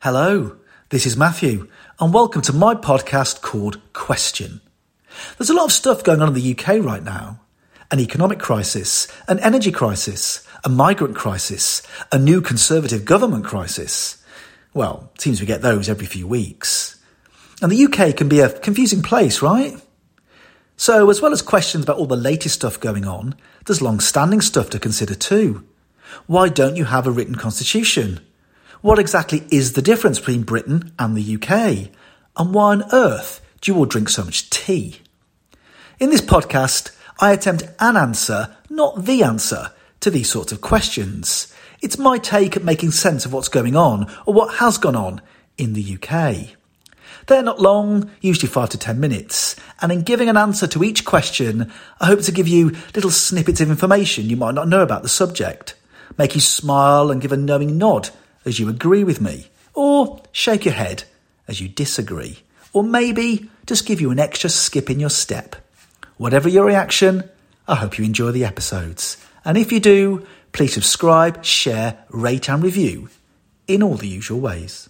Hello, this is Matthew, and welcome to my podcast called Question. There's a lot of stuff going on in the UK right now an economic crisis, an energy crisis, a migrant crisis, a new Conservative government crisis. Well, it seems we get those every few weeks. And the UK can be a confusing place, right? So, as well as questions about all the latest stuff going on, there's long standing stuff to consider too. Why don't you have a written constitution? What exactly is the difference between Britain and the UK? And why on earth do you all drink so much tea? In this podcast, I attempt an answer, not the answer, to these sorts of questions. It's my take at making sense of what's going on, or what has gone on, in the UK. They're not long, usually five to ten minutes, and in giving an answer to each question, I hope to give you little snippets of information you might not know about the subject, make you smile and give a knowing nod as you agree with me, or shake your head as you disagree, or maybe just give you an extra skip in your step. Whatever your reaction, I hope you enjoy the episodes. And if you do, please subscribe, share, rate, and review in all the usual ways.